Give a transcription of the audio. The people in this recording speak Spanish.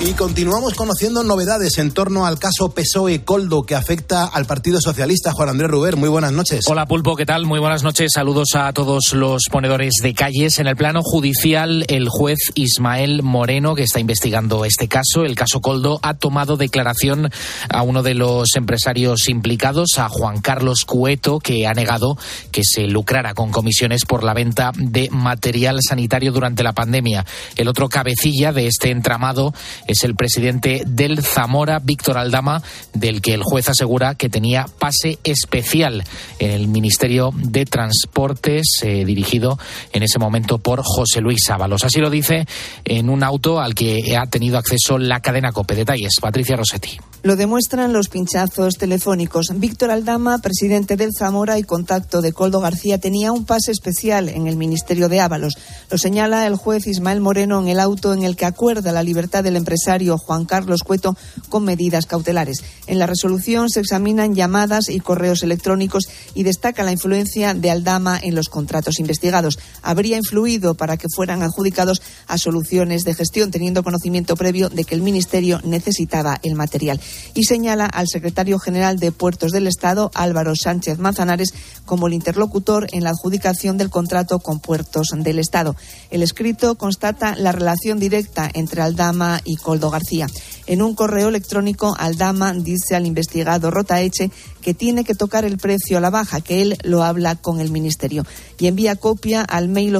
Y continuamos conociendo novedades en torno al caso PSOE Coldo que afecta al Partido Socialista. Juan Andrés Ruber, muy buenas noches. Hola Pulpo, ¿qué tal? Muy buenas noches. Saludos a todos los ponedores de calles. En el plano judicial, el juez Ismael Moreno, que está investigando este caso, el caso Coldo, ha tomado declaración a uno de los empresarios implicados, a Juan Carlos Cueto, que ha negado que se lucrara con comisiones por la venta de material sanitario durante la pandemia. El otro cabecilla de este entramado es el presidente del Zamora, Víctor Aldama, del que el juez asegura que tenía pase especial en el Ministerio de Transportes, eh, dirigido en ese momento por José Luis Ábalos. Así lo dice en un auto al que ha tenido acceso la cadena COPE. Detalles, Patricia Rossetti. Lo demuestran los pinchazos telefónicos. Víctor Aldama, presidente del Zamora y contacto de Coldo García, tenía un pase especial en el Ministerio de Ábalos. Lo señala el juez Ismael Moreno en el auto en el que acuerda la libertad del empresario Juan Carlos Cueto con medidas cautelares. En la resolución se examinan llamadas y correos electrónicos y destaca la influencia de Aldama en los contratos investigados. Habría influido para que fueran adjudicados a soluciones de gestión, teniendo conocimiento previo de que el Ministerio necesitaba el material y señala al secretario general de Puertos del Estado, Álvaro Sánchez Manzanares, como el interlocutor en la adjudicación del contrato con Puertos del Estado. El escrito constata la relación directa entre Aldama y Coldo García. En un correo electrónico, Aldama dice al investigado Rotaeche que tiene que tocar el precio a la baja, que él lo habla con el Ministerio y envía copia al mail